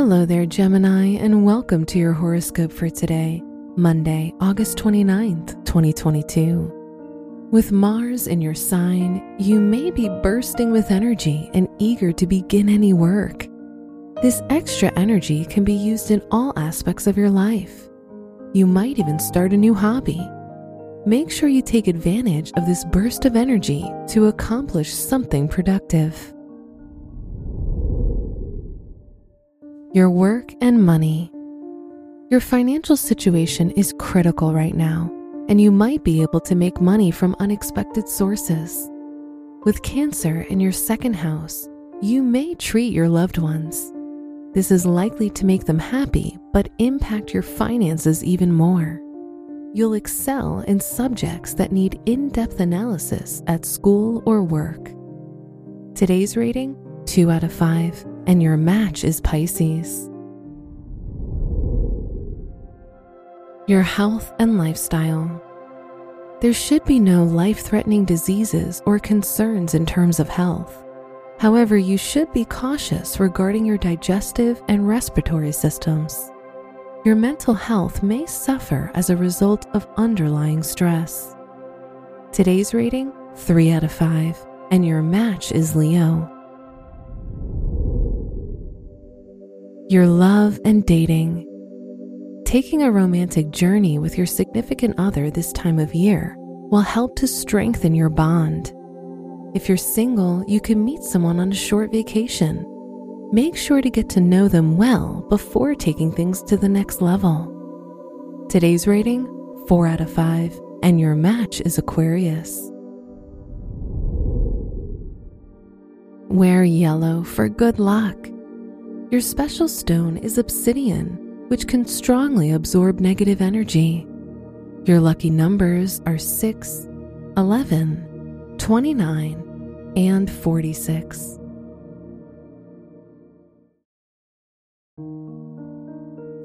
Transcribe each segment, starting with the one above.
Hello there, Gemini, and welcome to your horoscope for today, Monday, August 29th, 2022. With Mars in your sign, you may be bursting with energy and eager to begin any work. This extra energy can be used in all aspects of your life. You might even start a new hobby. Make sure you take advantage of this burst of energy to accomplish something productive. Your work and money. Your financial situation is critical right now, and you might be able to make money from unexpected sources. With Cancer in your second house, you may treat your loved ones. This is likely to make them happy, but impact your finances even more. You'll excel in subjects that need in depth analysis at school or work. Today's rating 2 out of 5 and your match is Pisces. Your health and lifestyle. There should be no life threatening diseases or concerns in terms of health. However, you should be cautious regarding your digestive and respiratory systems. Your mental health may suffer as a result of underlying stress. Today's rating 3 out of 5, and your match is Leo. Your love and dating. Taking a romantic journey with your significant other this time of year will help to strengthen your bond. If you're single, you can meet someone on a short vacation. Make sure to get to know them well before taking things to the next level. Today's rating 4 out of 5, and your match is Aquarius. Wear yellow for good luck. Your special stone is obsidian, which can strongly absorb negative energy. Your lucky numbers are 6, 11, 29, and 46.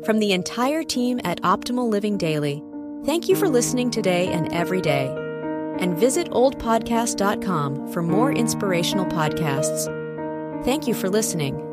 From the entire team at Optimal Living Daily, thank you for listening today and every day. And visit oldpodcast.com for more inspirational podcasts. Thank you for listening.